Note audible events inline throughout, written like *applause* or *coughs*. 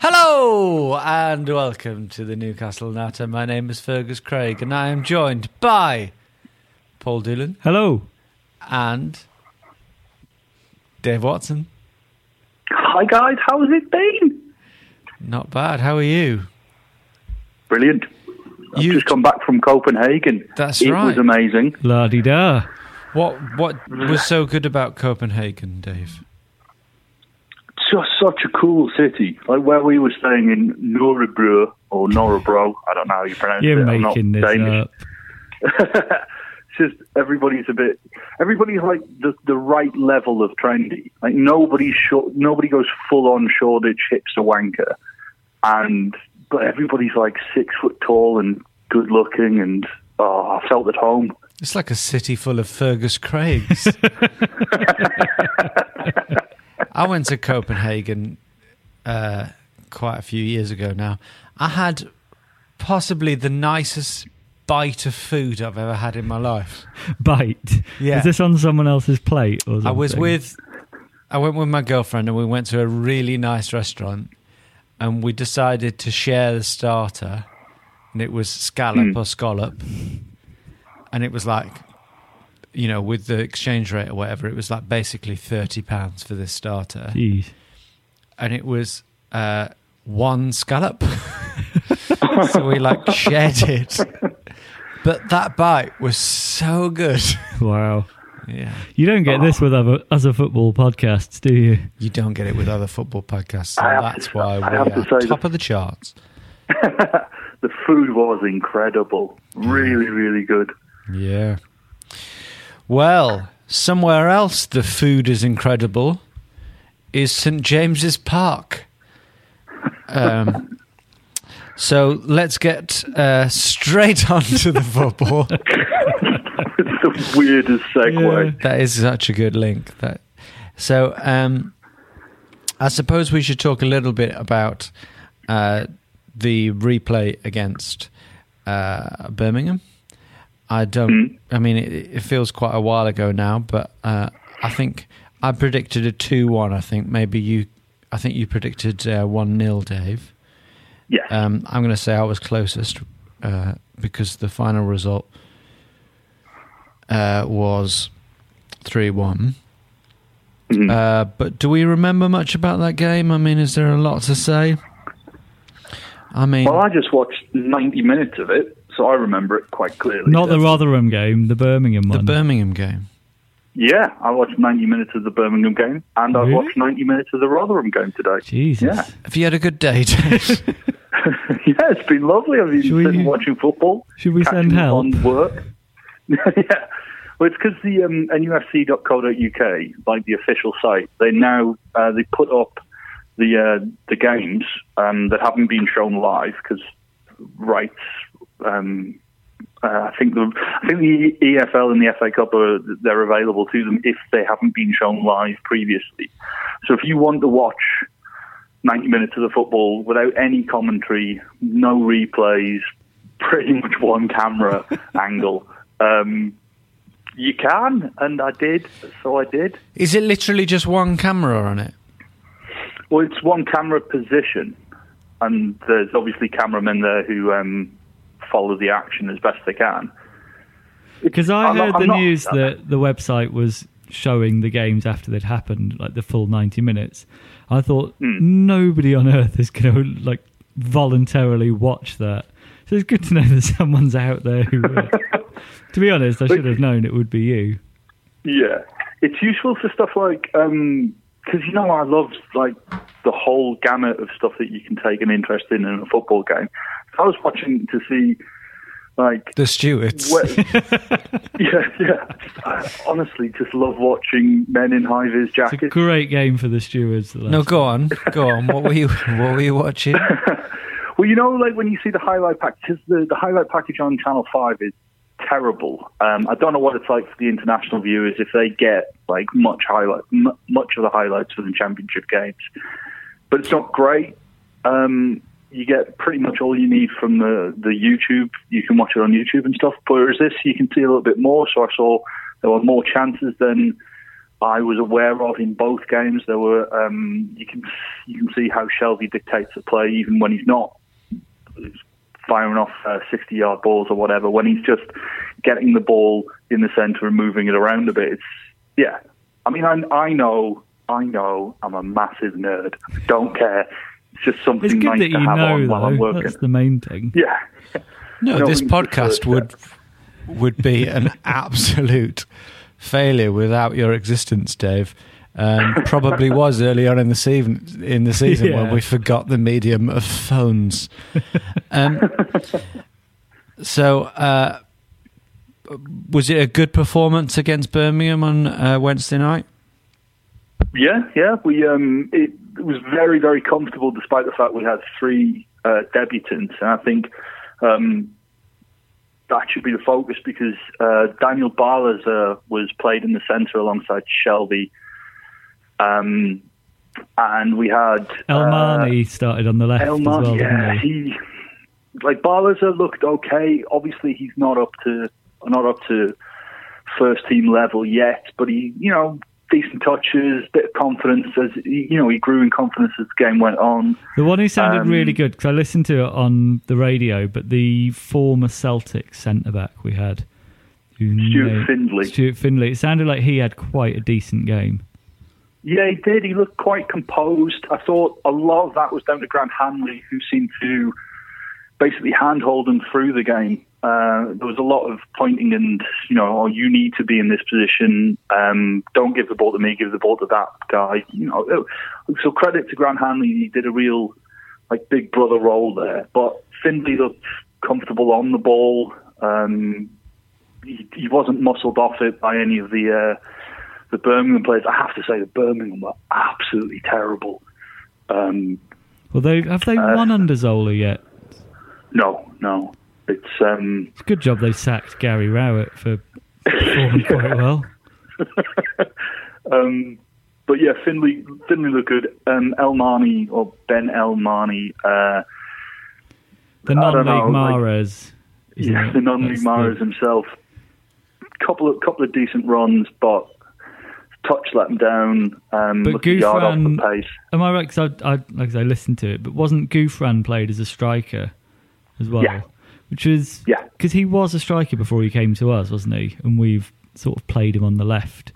Hello and welcome to the Newcastle Natter. My name is Fergus Craig and I am joined by Paul Doolan Hello. and Dave Watson. Hi guys, how's it been? Not bad. How are you? Brilliant. I've You- just come back from Copenhagen. That's right. it right. was amazing. La di da. What what was so good about Copenhagen, Dave? It's just such a cool city. Like where we were staying in Nørrebro or Norrebro. I don't know how you pronounce You're it. I'm not making this Danish. up. *laughs* it's just everybody's a bit. Everybody's like the the right level of trendy. Like nobody's short, nobody goes full on Shoreditch hipster wanker, and but everybody's like six foot tall and good looking, and oh, I felt at home. It's like a city full of Fergus Craigs. *laughs* *laughs* I went to Copenhagen uh, quite a few years ago now. I had possibly the nicest bite of food I've ever had in my life. Bite. Yeah. Is this on someone else's plate or something? I was with, I went with my girlfriend and we went to a really nice restaurant and we decided to share the starter and it was scallop or scallop. And it was like, you know, with the exchange rate or whatever, it was like basically £30 for this starter. Jeez. And it was uh, one scallop. *laughs* so we like shared it. But that bite was so good. Wow. yeah. You don't get this with other other football podcasts, do you? You don't get it with other football podcasts. So that's to- why I we have to are top that- of the charts. *laughs* the food was incredible. Really, really good. Yeah. Well, somewhere else the food is incredible is St James's Park. Um, so let's get uh, straight *laughs* on to the football. it's the weirdest segue. That is such a good link. That so. Um, I suppose we should talk a little bit about uh, the replay against uh, Birmingham. I don't. I mean, it, it feels quite a while ago now, but uh, I think I predicted a two-one. I think maybe you. I think you predicted uh, one 0 Dave. Yes. Um, I'm going to say I was closest uh, because the final result uh, was 3 one. Mhm. Uh, but do we remember much about that game? I mean, is there a lot to say? I mean, well, I just watched 90 minutes of it, so I remember it quite clearly. Not the Rotherham game, the Birmingham one. the. Birmingham game. Yeah, I watched 90 minutes of the Birmingham game, and I watched 90 minutes of the Rotherham game today. Jesus. Yeah. Have you had a good day, Dave? *laughs* *laughs* yeah, it's been lovely. I've been Should we- sitting watching football. Should we send up help? on work? *laughs* yeah. Well, it's because the um, NUFC.co.uk, like the official site, they now uh, they put up the uh, the games um, that haven't been shown live because rights. Um, uh, I think the I think the EFL and the FA Cup are they're available to them if they haven't been shown live previously. So if you want to watch 90 minutes of the football without any commentary, no replays, *laughs* pretty much one camera *laughs* angle. Um, you can, and I did, so I did. Is it literally just one camera on it? Well, it's one camera position, and there's obviously cameramen there who um, follow the action as best they can. Because I I'm heard I'm the not- news that the website was showing the games after they'd happened, like the full ninety minutes. I thought Hmm. nobody on earth is going to like voluntarily watch that. So it's good to know that someone's out there who. would. *laughs* to be honest, I should have known it would be you. Yeah, it's useful for stuff like because you know I love like the whole gamut of stuff that you can take an interest in in a football game. So I was watching to see like The stewards. Well, *laughs* yeah, yeah. I honestly just love watching men in high vis It's a jackets. great game for the stewards. the no, go on, go on. What were you? What were you watching? *laughs* Well, you know, like when you see the highlight package, 'cause the, the highlight package on Channel 5 is terrible. Um, I don't know what it's like for the international viewers if they get like much highlight, m- much of the highlights for the championship games. But it's not great. Um, you get pretty much all you need from the, the YouTube. You can watch it on YouTube and stuff. Whereas this, you can see a little bit more. So I saw there were more chances than I was aware of in both games. There were um, you can you can see how Shelvey dictates the play even when he's not firing off uh, 60 yard balls or whatever. When he's just getting the ball in the centre and moving it around a bit, it's yeah. I mean, I, I know, I know, I'm a massive nerd. I don't care. It's just something It's good nice that to you have know, on while I'm though. working. That's the main thing. Yeah. No, No, this podcast would would be an *laughs* absolute failure without your existence, Dave. Um, *laughs* probably was early on in the season in the season Yeah. when we forgot the medium of phones. Um, so, uh, was it a good performance against Birmingham on uh, Wednesday night? Yeah, yeah. We um, it, it was very, very comfortable, despite the fact we had three uh, debutants, and I think um, that should be the focus because uh, Daniel Barlas uh, was played in the centre alongside Shelvey, um, and we had El uh, started on the left El as well, yeah, he? he like Barlaser looked okay. Obviously, he's not up to not up to first team level yet, but he, you know, decent touches, bit of confidence as he- you know he grew in confidence as the game went on. The one who sounded Um, really good because I listened to it on the radio, but the former Celtic centre back we had, Stuart Findlay. Stuart Findlay. It sounded like he had quite a decent game. Yeah, he did. He looked quite composed. I thought a lot of that was down to Grant Hanley, who seemed to basically handhold him through the game. Uh, there was a lot of pointing and, you know, oh, you need to be in this position. Um, don't give the ball to me, give the ball to that guy. You know, so credit to Grant Hanley. He did a real, like, big brother role there. But Findlay looked comfortable on the ball. Um, he, he wasn't muscled off it by any of the uh, the Birmingham players. I have to say, the Birmingham were absolutely terrible. Um, Well, they have they Uh, won under Zola yet? no, no, it's um, It's a good job they sacked Gary Rowett for performing *laughs* quite well. *laughs* um, but yeah, Findlay Findlay looked good. Um, El-Mhanni or Ben El-Mhanni, uh, The non-league know, like- yeah, it? the non-league the- himself. Couple of couple of decent runs, but touch let him down. Um, But looked a yard off pace. Am I right? Because I, I, like I say, listened to it, but wasn't Gouffran played as a striker as well? Yeah. Which is Yeah. because he was a striker before he came to us, wasn't he? And we've sort of played him on the left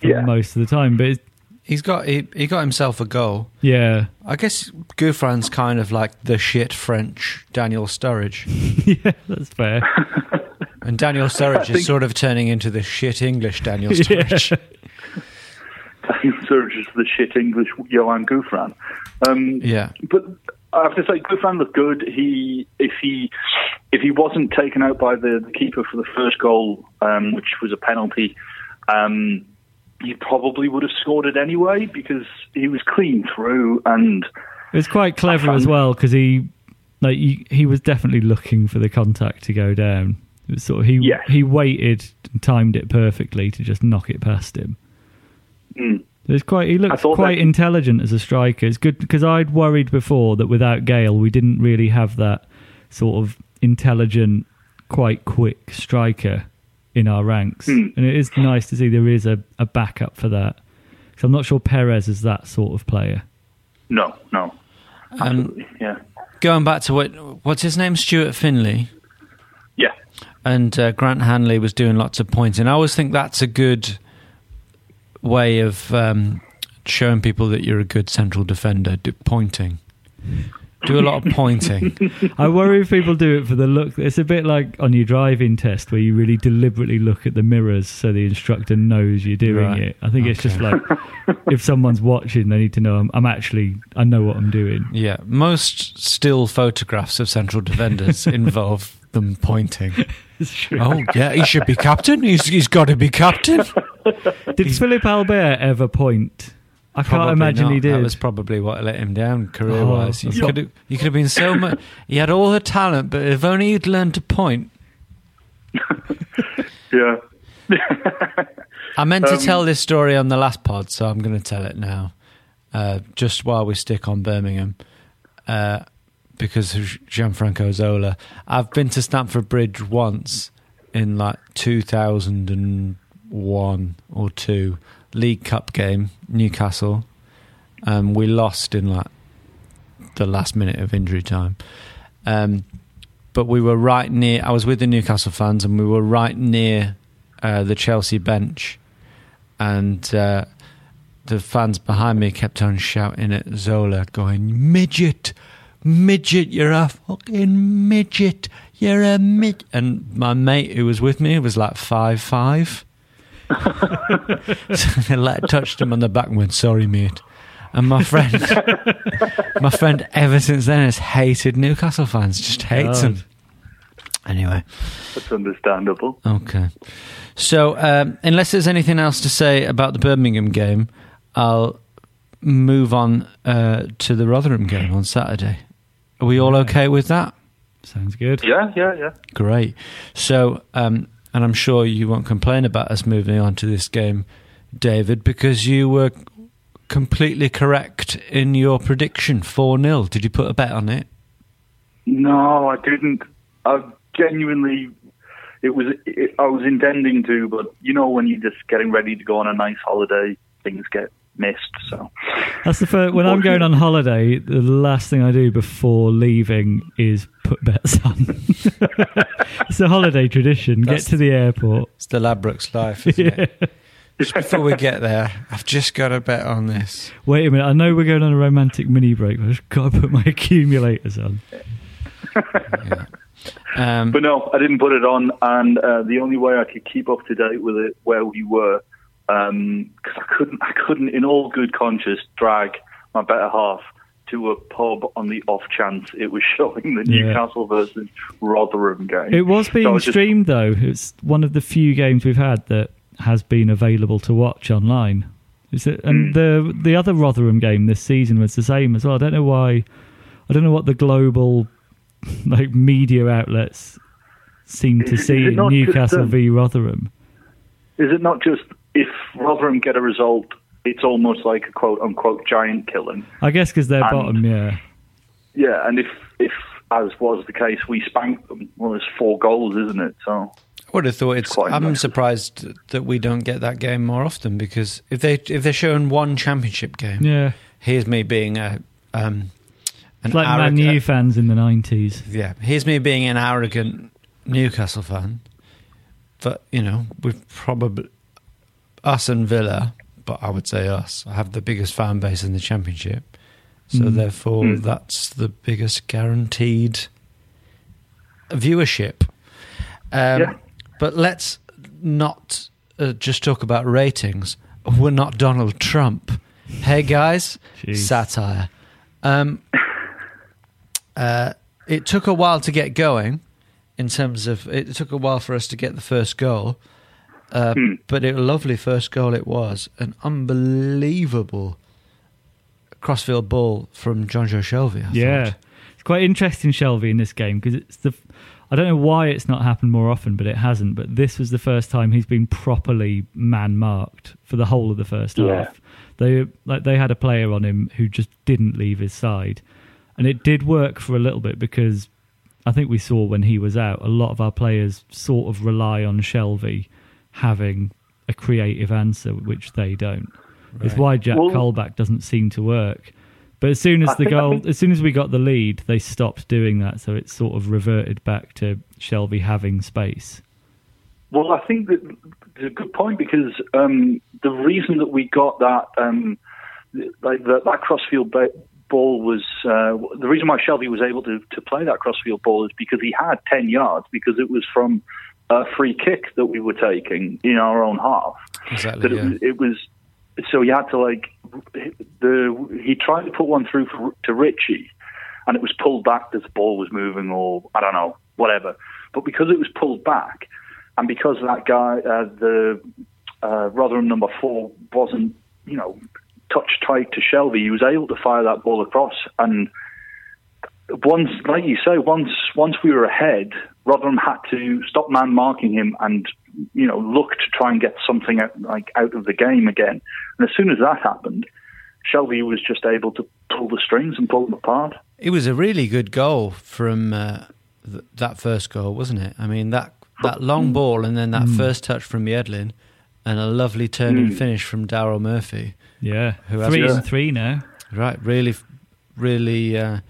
for Yeah. most of the time. But He's got he, he got himself a goal. yeah, I guess Gouffran's kind of like the shit French Daniel Sturridge. *laughs* yeah, that's fair. *laughs* And Daniel *laughs* Sturridge think- is sort of turning into the shit English Daniel Sturridge. *laughs* Surge is the shit English Johan Gouffran. Um, Yeah. but I have to say, Gouffran looked good. He, if he, if he wasn't taken out by the, the keeper for the first goal, um, which was a penalty, um, he probably would have scored it anyway because he was clean through and It was quite clever as well because he, like, he, he was definitely looking for the contact to go down. It was sort of he Yes. he waited and timed it perfectly to just knock it past him. mm, It's quite. He I looks quite that- intelligent as a striker. It's good because I'd worried before that without Gayle, we didn't really have that sort of intelligent, quite quick striker in our ranks. Hmm. And it is nice to see there is a, a backup for that. So I'm not sure Perez is that sort of player. no, no, Um, yeah, going back to what what's his name, Stuart Findlay, yeah, and uh, Grant Hanley was doing lots of pointing. I always think that's a good way of um, showing people that you're a good central defender. Do, pointing. Do a lot of pointing. *laughs* I worry if people do it for the look. It's a bit like on your driving test where you really deliberately look at the mirrors so the instructor knows you're doing Right. it. I think it's just like *laughs* if someone's watching, they need to know I'm, I'm actually I know what I'm doing. Yeah, most still photographs of central defenders *laughs* involve them pointing. *laughs* Oh, yeah, he should be captain. He's he's got to be captain. *laughs* Did Philippe Albert ever point? I can't imagine not. he did. That was probably what let him down career wise. Oh, he could have he could have been so much. He had all the talent, but if only he'd learned to point. *laughs* Yeah. I meant to Um, tell this story on the last pod, so I'm going to tell it now. Uh, just while we stick on Birmingham, uh, because of Gianfranco Zola. I've been to Stamford Bridge once in like 2001 or two League Cup game, Newcastle. Um, we lost in like the last minute of injury time. Um, but we were right near. I was with the Newcastle fans, and we were right near uh, the Chelsea bench, and uh, the fans behind me kept on shouting at Zola, going, "Midget, midget, you're a fucking midget, you're a mid." And my mate who was with me was like five five. so they like, touched him on the back and went, "Sorry, mate." And my friend, *laughs* my friend, ever since then has hated Newcastle fans. Just hates God. them. Anyway, That's understandable. okay. So, um, unless there's anything else to say about the Birmingham game, I'll move on uh, to the Rotherham game on Saturday. Are we all okay with that? Sounds good. Yeah, yeah, yeah. Great. So, um, and I'm sure you won't complain about us moving on to this game, David, because you were completely correct in your prediction 4 0. Did you put a bet on it? No, I didn't. I genuinely, it was. It, I was intending to, but you know, when you're just getting ready to go on a nice holiday, things get missed. So That's the first. When I'm going on holiday, the last thing I do before leaving is put bets on. *laughs* it's a holiday tradition. That's- Get to the airport. It's the Ladbrokes life, isn't it? *laughs* Just before we get there, I've just got a bet on this. Wait a minute. I know we're going on a romantic mini break. but I've just got to put my *laughs* accumulators on. Um, But no, I didn't put it on, and uh, the only way I could keep up to date with it where we were, because I couldn't, I couldn't, in all good conscience, drag my better half to a pub on the off chance it was *laughs* showing the Yeah. Newcastle versus Rotherham game. It was So I being just- streamed though. It's one of the few games we've had that has been available to watch online. Is it, and the the other Rotherham game this season was the same as well. I don't know why. I don't know what the global *laughs* like media outlets seem to Is see is in not just, Newcastle um, v Rotherham. Is it not just if Rotherham get a result, it's almost like a quote unquote giant killing? I guess because they're and- bottom. Yeah, Yeah, and if if as was the case, we spanked them. Well, there's four goals, isn't it? So I would have thought it's. quite I'm impressive. surprised that we don't get that game more often because if they if they're showing one championship game, yeah. here's me being a um, an It's like Man arrogant- U fans in the nineties. Yeah, here's me being an arrogant Newcastle fan, but you know we've probably us and Villa, but I would say us I have the biggest fan base in the championship, so Mm. therefore Mm. that's the biggest guaranteed viewership. Um, Yeah. But let's not uh, just talk about ratings. We're not Donald Trump. Hey guys, Jeez. satire. Um, uh, it took a while to get going. In terms of, it took a while for us to get the first goal, uh, Hmm. but it, a lovely first goal it was. An unbelievable crossfield ball from John Joe Shelby. I Yeah, thought. it's quite interesting, Shelvey, in this game because it's the. I don't know why it's not happened more often, but it hasn't. But this was the first time he's been properly man marked for the whole of the first Yeah. half. They like they had a player on him who just didn't leave his side, and it did work for a little bit because I think we saw when he was out, a lot of our players sort of rely on Shelvey having a creative answer, which they don't. It's why Jack Well- Colback doesn't seem to work. But as soon as I the think- I goal, as soon as we got the lead, they stopped doing that. So it sort of reverted back to Shelvey having space. Well, I think that it's a good point because um, the reason that we got that, um, like that, that crossfield ba- ball was uh, the reason why Shelvey was able to, to play that crossfield ball is because he had ten yards because it was from a free kick that we were taking in our own half. Exactly. That yeah. it, it was so he had to like the he tried to put one through for, to Ritchie, and it was pulled back as the ball was moving, or I don't know, whatever. But because it was pulled back, and because that guy, uh, the uh, Rotherham number four, wasn't you know touch tight to Shelvey, he was able to fire that ball across. And once, like you say, once once we were ahead, Rotherham had to stop man marking him and you know look to try and get something out, like out of the game again. And as soon as that happened, Shelvey was just able to pull the strings and pull them apart. It was a really good goal from uh, th- that first goal, wasn't it? I mean that that long ball and then that first touch from Yedlin, and a lovely turn and finish from Daryl Murphy. Yeah, Who three it? and three now. Right, really, really uh,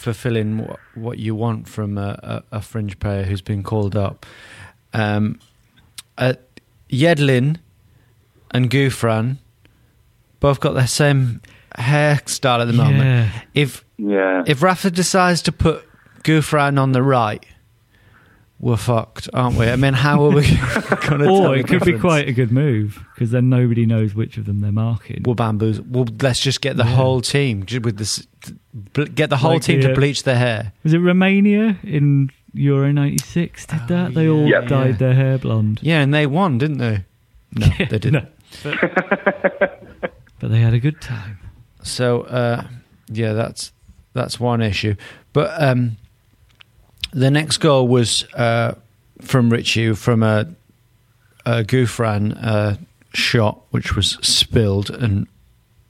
fulfilling what, what you want from a, a, a fringe player who's been called up. Um, uh, Yedlin and Gouffran both got the same hairstyle at the moment. Yeah. If Yeah. if Rafa decides to put Gouffran on the right, we're fucked, aren't we? I mean, how are we *laughs* going to Or it could be quite a good move because then nobody knows which of them they're marking. Well, bamboos. Well, let's just get the Yeah. whole team with this. Get the whole Like team the, to uh, bleach their hair. Was it Romania in Euro '96 did Oh, that? They all yeah. dyed Yeah. their hair blonde. Yeah, and they won, didn't they? No, they didn't. no. *laughs* But they had a good time. So uh, yeah, that's that's one issue. But um, the next goal was uh, from Ritchie from a, a Gouffran uh, shot, which was spilled, and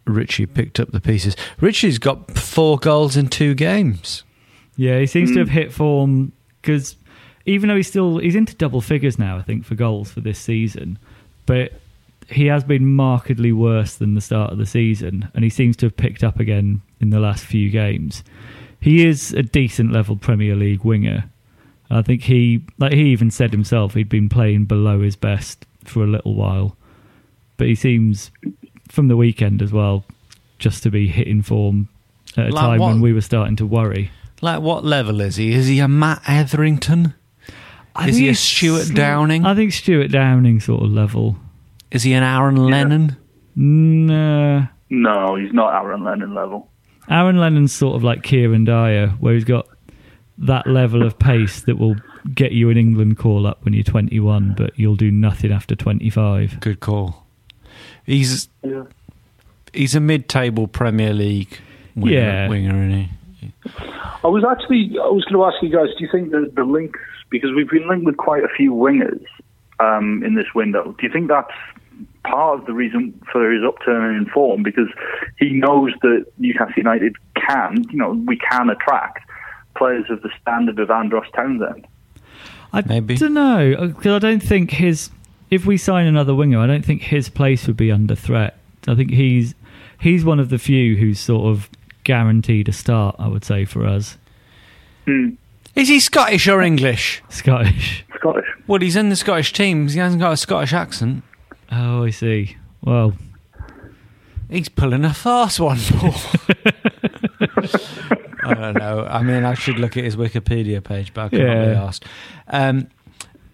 Ritchie picked up the pieces. Ritchie's got four goals in two games. Yeah, he seems to have hit form because even though he's still he's into double figures now, I think for goals for this season, but he has been markedly worse than the start of the season, and he seems to have picked up again in the last few games. He is a decent level Premier League winger. I think he, like he even said himself, he'd been playing below his best for a little while, but he seems from the weekend as well just to be hitting form at a Like time when we were starting to worry. Like what level is he? Is he a Matt Etherington? I Is he a Stewart Downing? I think Stewart Downing sort of level. Is he an Aaron Lennon? Nah. Uh, no, he's not Aaron Lennon level. Aaron Lennon's sort of like Kieran Dyer, where he's got that level of pace that will get you an England call up when you're 21, but you'll do nothing after 25. Good call. He's Yeah. he's a mid-table Premier League winger, Yeah. winger isn't he? I was actually I was going to ask you guys. Do you think that the links because we've been linked with quite a few wingers um, in this window? Do you think that's part of the reason for his upturn in form? Because he knows that Newcastle United can, you know, we can attract players of the standard of Andros Townsend. I Maybe. don't know because I don't think his. If we sign another winger, I don't think his place would be under threat. I think he's he's one of the few who's sort of guaranteed a start. I would say for us, Hmm. Is he Scottish or English? Scottish. Scottish. Well, he's in the Scottish teams. He hasn't got a Scottish accent. Oh, I see. Well, He's pulling a fast one, Paul. *laughs* I don't know. I mean, I should look at his Wikipedia page, but I can't Yeah. be asked. Um,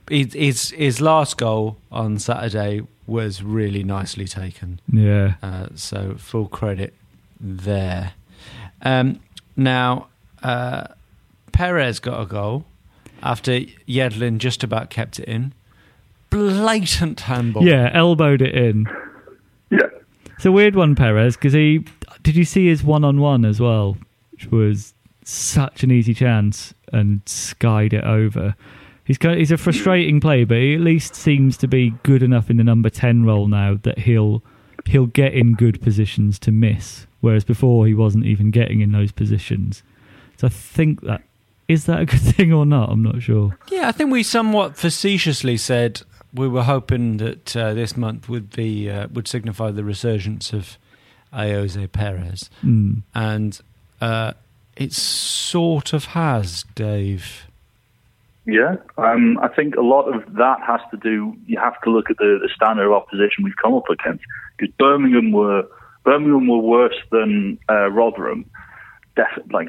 his, his his last goal on Saturday was really nicely taken. yeah. Uh, so full credit there. Um, now, uh, Perez got a goal after Yedlin just about kept it in. Blatant handball. Yeah, elbowed it in. Yeah. It's a weird one, Perez, because he did you see his one on one as well, which was such an easy chance and skied it over. He's kind he's a frustrating player, but he at least seems to be good enough in the number ten role now that he'll he'll get in good positions to miss, whereas before he wasn't even getting in those positions. So I think that is that a good *laughs* thing or not? I'm not sure. Yeah, I think we somewhat facetiously said we were hoping that uh, this month would be uh, would signify the resurgence of Ayoze Perez, Mm. and uh, it sort of has, Dave. Yeah, um, I think a lot of that has to do. You have to look at the, the standard of opposition we've come up against because Birmingham were Birmingham were worse than uh, Rotherham, definitely, like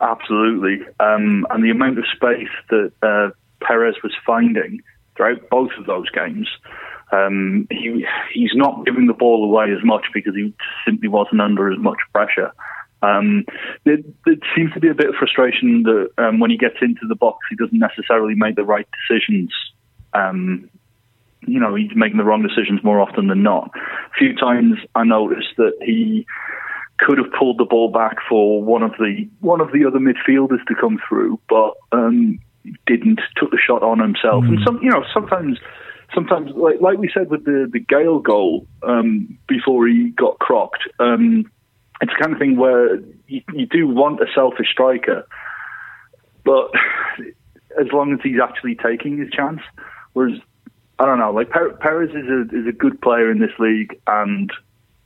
absolutely. Um, and the amount of space that uh, Perez was finding throughout both of those games, um, he he's not giving the ball away as much because he simply wasn't under as much pressure. Um, seems to be a bit of frustration that um, when he gets into the box, he doesn't necessarily make the right decisions. Um, you know, he's making the wrong decisions more often than not. A few times I noticed that he could have pulled the ball back for one of the one of the other midfielders to come through, but um, didn't. Took the shot on himself, mm. and some, you know, sometimes sometimes, like, like we said with the the Gayle goal um, before he got crocked, um, it's the kind of thing where you, you do want a selfish striker, but as long as he's actually taking his chance. Whereas I don't know, like Perez is a is a good player in this league, and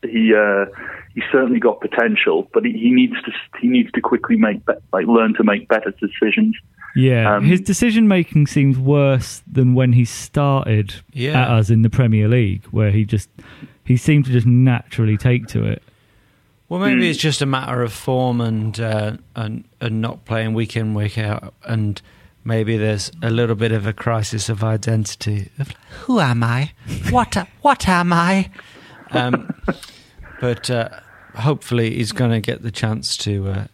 he uh, he's certainly got potential, but he, he needs to he needs to quickly make be- like learn to make better decisions. Yeah, um, his decision making seems worse than when he started yeah. at us in the Premier League, where he just he seemed to just naturally take to it. Well, maybe mm. it's just a matter of form and uh, and and not playing week in week out, and maybe there's a little bit of a crisis of identity. Of, Who am I? What what am I? Um, *laughs* but uh, hopefully, he's going to get the chance to. Uh,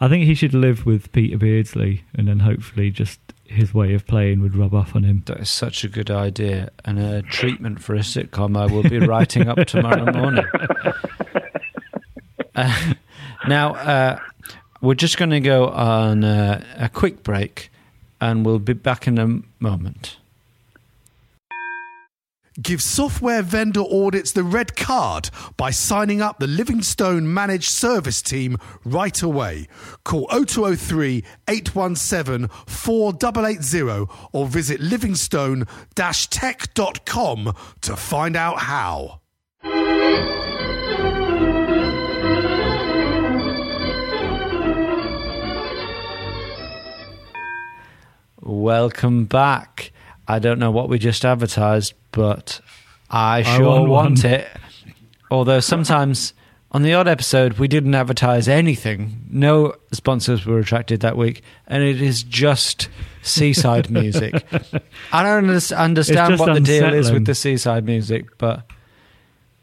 I think he should live with Peter Beardsley, and then hopefully, just his way of playing would rub off on him. That is such a good idea, and a treatment for a sitcom I will be writing up tomorrow morning. *laughs* Uh, now, uh, we're just going to go on uh, a quick break and we'll be back in a moment. Give software vendor audits the red card by signing up the Livingstone Managed Service Team right away. Call 0203 817 4880 or visit livingstone tech.com to find out how. Welcome back. I don't know what we just advertised, but I sure I want it. Although sometimes on the odd episode we didn't advertise anything. No sponsors were attracted that week, and it is just seaside music. I don't understand what the deal is with the seaside music, but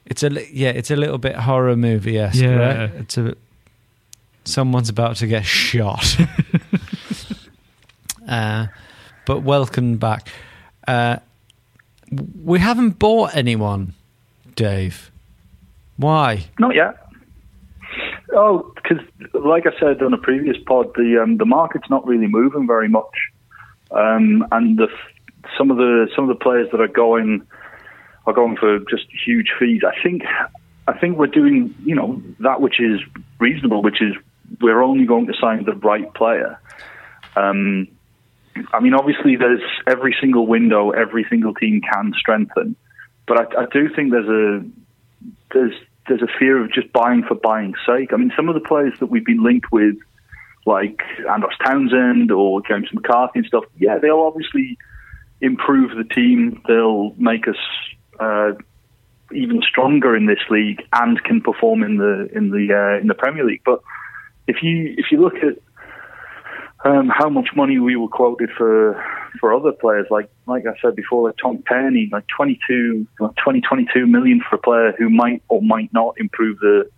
it's a yeah, it's a little bit horror movie esque, yeah. right? It's a someone's about to get shot. *laughs* Uh, but welcome back. Uh, we haven't bought anyone, Dave. Why? Not yet. Oh, because like I said on a previous pod, the um, the market's not really moving very much, um, and the some of the some of the players that are going are going for just huge fees. I think I think we're doing you know that which is reasonable, which is we're only going to sign the right player. Um, I mean, obviously, there's every single window, every single team can strengthen, but I, I do think there's a there's there's a fear of just buying for buying's sake. I mean, some of the players that we've been linked with, like Andros Townsend or James McCarthy and stuff, yeah, they'll obviously improve the team. They'll make us uh, even stronger in this league and can perform in the in the uh, in the Premier League. But if you if you look at um, how much money we were quoted for for other players, like like I said before, like Tom Cairney, like 22, 20, 22 million for a player who might or might not improve the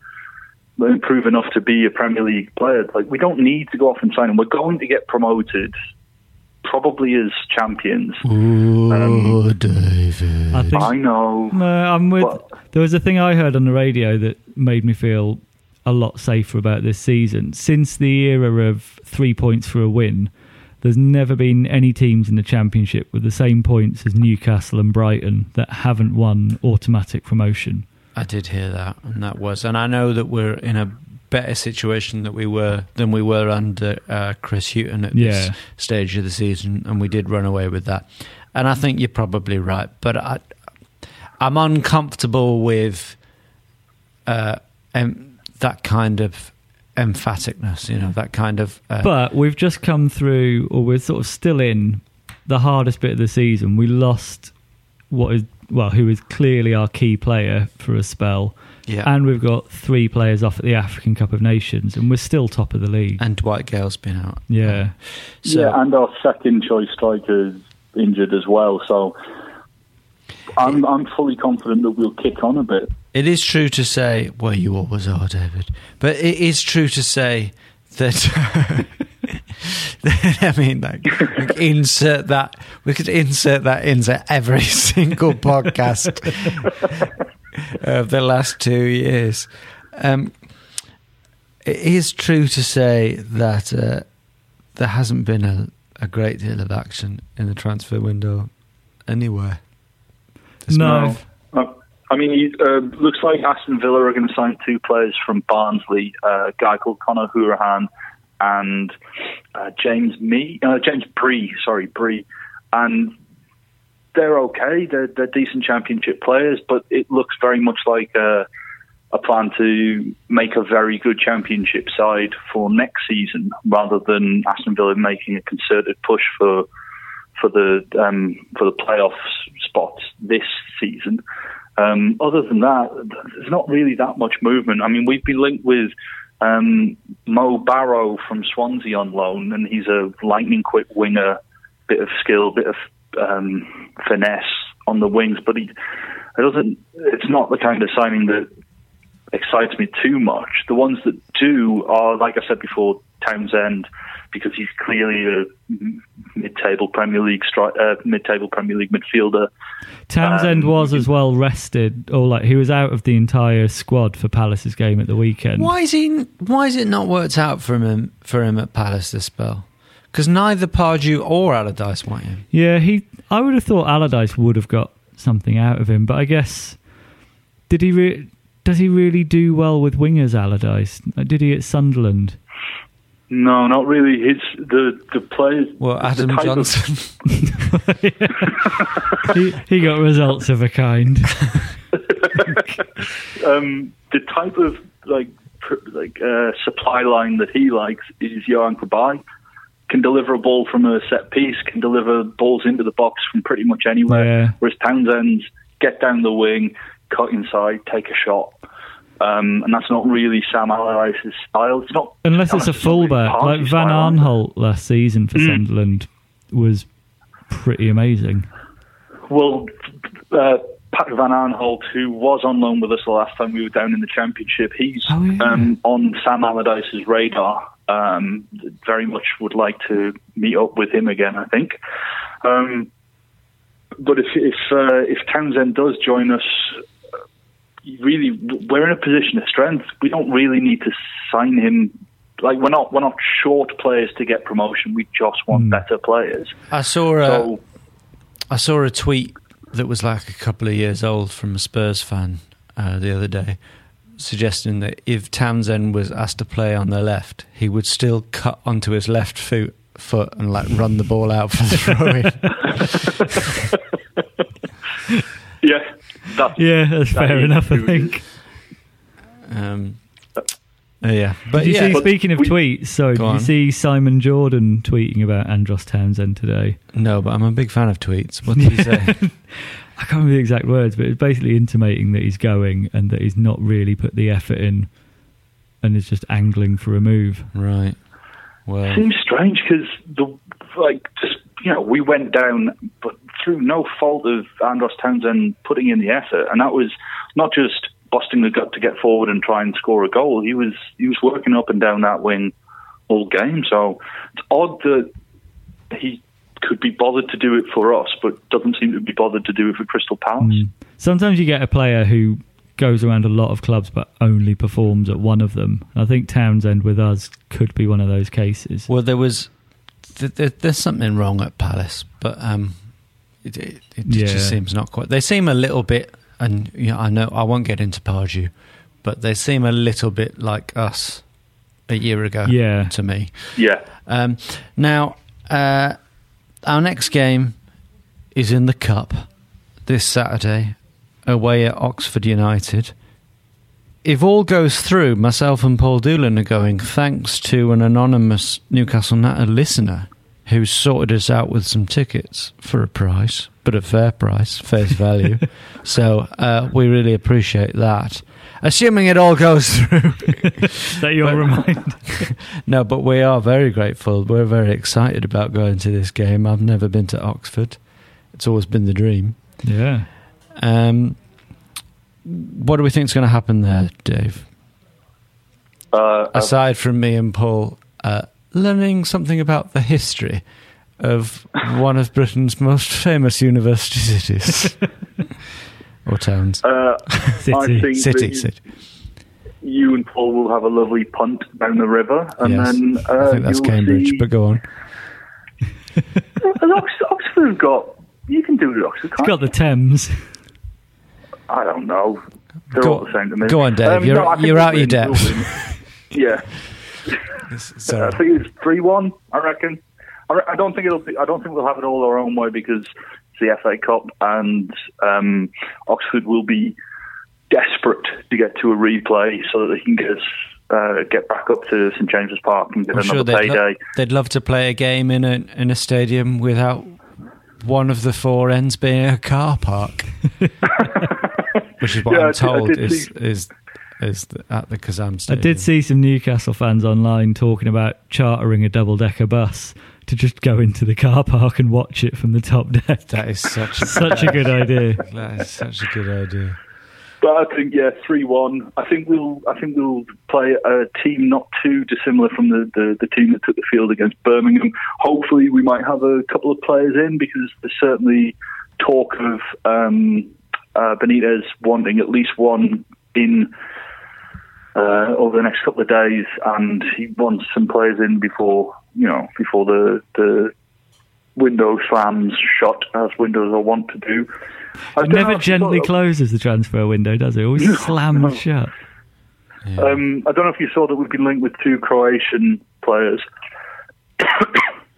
improve enough to be a Premier League player. Like we don't need to go off and sign him. We're going to get promoted, probably as champions. Ooh, um, David. I, think, I know. No, I'm with. But, there was a thing I heard on the radio that made me feel a lot safer about this season. Since the era of three points for a win, there's never been any teams in the championship with the same points as Newcastle and Brighton that haven't won automatic promotion. I did hear that, and that was, and I know that we're in a better situation that we were than we were under uh, Chris Hughton at yeah. this stage of the season, and we did run away with that. And I think you're probably right, but I, I'm uncomfortable with. Uh, that kind of emphaticness, you know, that kind of. Uh, But we've just come through, or we're sort of still in the hardest bit of the season. We lost what is well, who is clearly our key player for a spell, yeah. and we've got three players off at the African Cup of Nations, and we're still top of the league. and Dwight Gayle's been out. yeah, So, yeah, and our second choice striker is injured as well. So I'm I'm fully confident that we'll kick on a bit. It is true to say, well, you always are, David, but it is true to say that. *laughs* I mean, like, we could insert that. We could insert that into every *laughs* single podcast of the last two years. Um, it is true to say that uh, there hasn't been a, a great deal of action in the transfer window anywhere. There's no, I mean, it uh, looks like Aston Villa are going to sign two players from Barnsley, uh, a guy called Conor Hourihane and uh, James Me, uh, James Bree, sorry, Bree, and they're okay. They're, they're decent championship players, but it looks very much like a, a plan to make a very good championship side for next season, rather than Aston Villa making a concerted push for for the um, for the playoff spots this season. Um, other than that, there's not really that much movement. I mean, we've been linked with um, Mo Barrow from Swansea on loan, and he's a lightning quick winger, bit of skill, bit of um, finesse on the wings, but he it doesn't. It's not the kind of signing that excites me too much. The ones that do are, like I said before, Townsend, because he's clearly a mid-table Premier League stri- uh, mid-table Premier League midfielder. Townsend Um, was as well rested, or like he was out of the entire squad for Palace's game at the weekend. Why is he? Why is it not worked out for him for him at Palace this spell? Because neither Pardew or Allardyce want him. Yeah, he. I would have thought Allardyce would have got something out of him, but I guess did he? Re- does he really do well with wingers, Allardyce? Did he at Sunderland? No, not really. His the the players. Well, Adam type of- Johnson. *laughs* he, he got results of a kind. *laughs* um, the type of like pr- like uh, supply line that he likes is Johan Cabaye. Can deliver a ball from a set piece, can deliver balls into the box from pretty much anywhere. Yeah. Whereas Townsend's get down the wing, cut inside, take a shot. Um, and that's not really Sam Allardyce's style. It's not Unless it's a it's really fullback, like Van style. Aanholt last season for Sunderland was pretty amazing. Well, uh, Patrick Van Aanholt, who was on loan with us the last time we were down in the Championship, he's Oh, yeah. um, on Sam Allardyce's radar. Um, very much would like to meet up with him again, I think. Um, but if if uh, if Townsend does join us, really we're in a position of strength. We don't really need to sign him. Like we're not we're not short players to get promotion. We just want better players. I saw a, So I saw a tweet that was like a couple of years old from a Spurs fan uh, the other day, suggesting that if Townsend was asked to play on the left, he would still cut onto his left foot foot and like run the ball out for the throw in. *laughs* yeah, that's Yeah, that's That fair is enough, I think. um, uh, yeah, but Did you yeah, see, but speaking of we- tweets, sorry, Go did on. you see Simon Jordan tweeting about Andros Townsend today? no, but I'm a big fan of tweets. What did he *laughs* say? I can't remember the exact words, but it's basically intimating that he's going and that he's not really put the effort in and is just angling for a move. right. Well, seems strange because the like just you know we went down, but through no fault of Andros Townsend putting in the effort, and that was not just busting the gut to get forward and try and score a goal. He was he was working up and down that wing all game. So it's odd that he could be bothered to do it for us, but doesn't seem to be bothered to do it for Crystal Palace. Mm. Sometimes you get a player who goes around a lot of clubs but only performs at one of them. I think Townsend with us could be one of those cases. well, there was th- th- there's something wrong at Palace, but um, it, it, it Yeah. just seems not quite. They seem a little bit, and you know, I know I won't get into Pardew, but they seem a little bit like us a year ago. Yeah. to me. Yeah. Um, now, uh, our next game is in the Cup this Saturday, away at Oxford United. if all goes through, myself and Paul Doolan are going thanks to an anonymous Newcastle Natter listener who sorted us out with some tickets for a price, but a fair price, face *laughs* value. so uh, we really appreciate that. Assuming it all goes *laughs* through. that you'll remind. *laughs* no, but we are very grateful. We're very excited about going to this game. I've never been to Oxford. It's always been the dream. Yeah. Um, what do we think is going to happen there, Dave? Uh, Aside from me and Paul uh, learning something about the history of one of Britain's most famous university cities *laughs* or towns. uh, *laughs* City. I think City, that city. you and Paul will have a lovely punt down the river, and Yes. then uh, I think that's Cambridge, see- but go on. Oxford have got. You can do it, at Oxford. It's Can't got the Thames. I don't know. They're Go- all the same to me. Um, go on, Dave. You're- I think you're we'll out your depth. yeah, *laughs* So, I think it's three one. I reckon. I, I don't think it'll. Be, I don't think we'll have it all our own way because it's the FA Cup and um, Oxford will be desperate to get to a replay so that they can get us. Uh, get back up to St James's Park and get I'm another sure they'd, lo- payday. they'd love to play a game in a in a stadium without one of the four ends being a car park, *laughs* which is what Yeah, I I'm did- I told did is see- is is the, at the Kassam Stadium. I did see some Newcastle fans online talking about chartering a double decker bus to just go into the car park and watch it from the top deck. That is such a, *laughs* Such a good idea. that is such a good idea. But I think yeah, three one. I think we'll I think we'll play a team not too dissimilar from the, the, the team that took the field against Birmingham. Hopefully, we might have a couple of players in because there's certainly talk of um, uh, Benitez wanting at least one in uh, over the next couple of days, and he wants some players in before you know before the the window slams shut as windows are wont to do. It never gently saw- closes the transfer window, does it? It always slams shut. Um, I don't know if you saw that we've been linked with two Croatian players. *coughs*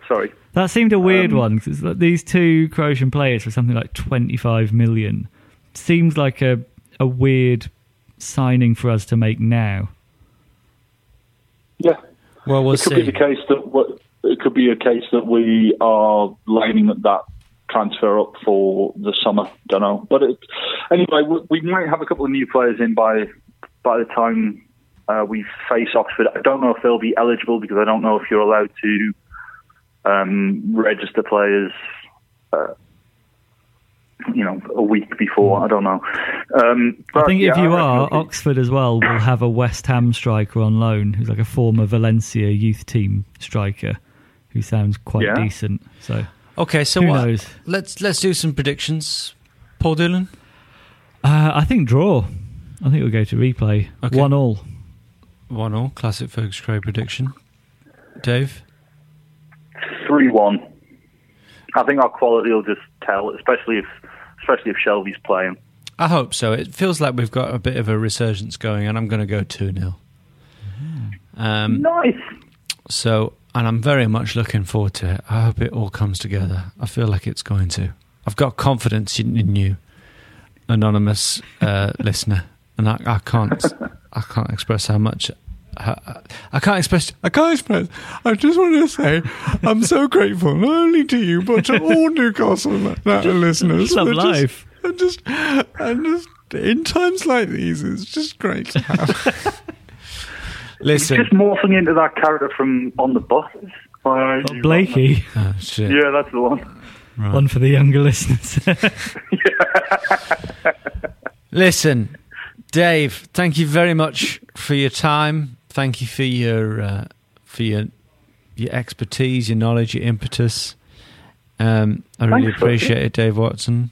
Sorry. That seemed a weird Um, one because these two Croatian players for something like 25 million seems like a, a weird signing for us to make now. Yeah. Well, we'll it could see. be the case that what, it could be a case that we are lining that transfer up for the summer. Don't know, but it, anyway, we, we might have a couple of new players in by by the time uh, we face Oxford. I don't know if they'll be eligible because I don't know if you're allowed to um, register players. Uh, you know, a week before. I don't know. Um, I but, think if you I are, it'll Oxford as well will have a West Ham striker on loan who's like a former Valencia youth team striker who sounds quite Yeah. decent. So Okay, so Who what? knows? Let's let's do some predictions. Paul Doolan. uh, I think draw. I think we'll go to replay. Okay. One all. One all classic Feargus Craig prediction. Dave. three one. I think our quality will just tell, especially if especially if Shelvey's playing. I hope so. It feels like we've got a bit of a resurgence going, and I'm going to go 2 0. Um, Nice. so, and I'm very much looking forward to it. I hope it all comes together. I feel like it's going to. I've got confidence in, in you, anonymous uh, *laughs* listener, and I, I can't, I can't express how much. I, I can't express. I can't express. I just want to say I'm so grateful not only to you but to all Newcastle Natter listeners. Love for just- life. and just and just in times like these, it's just great to have. *laughs* Listen, Just morphing into that character from on the buses. Why, Oh, Blakey. oh, shit. Yeah, that's the one. One for the younger listeners. *laughs* Listen, Dave, thank you very much for your time. Thank you for your uh, for your your expertise, your knowledge, your impetus. Um, I really Thanks, Sophie. appreciate it, Dave Watson.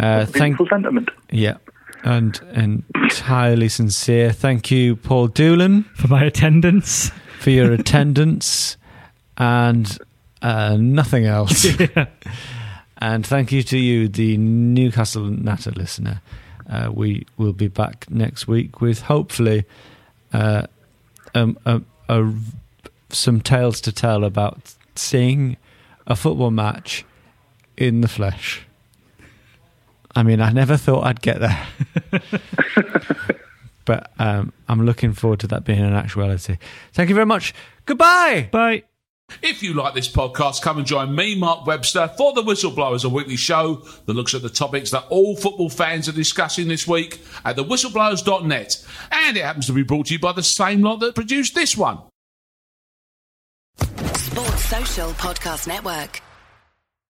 Uh, thank Beautiful sentiment. yeah, and and entirely sincere. Thank you, Paul Doolan. for my attendance. for your attendance and uh, nothing else. *laughs* And thank you to you, the Newcastle Natter listener. Uh, we will be back next week with hopefully uh, um, a, a, some tales to tell about seeing a football match in the flesh. I mean, I never thought I'd get there. *laughs* but um, I'm looking forward to that being an actuality. Thank you very much. Goodbye. Bye. If you like this podcast, come and join me, Mark Webster, for The Whistleblowers, a weekly show that looks at the topics that all football fans are discussing this week at thewhistleblowers.net. And it happens to be brought to you by the same lot that produced this one. Sports Social Podcast Network.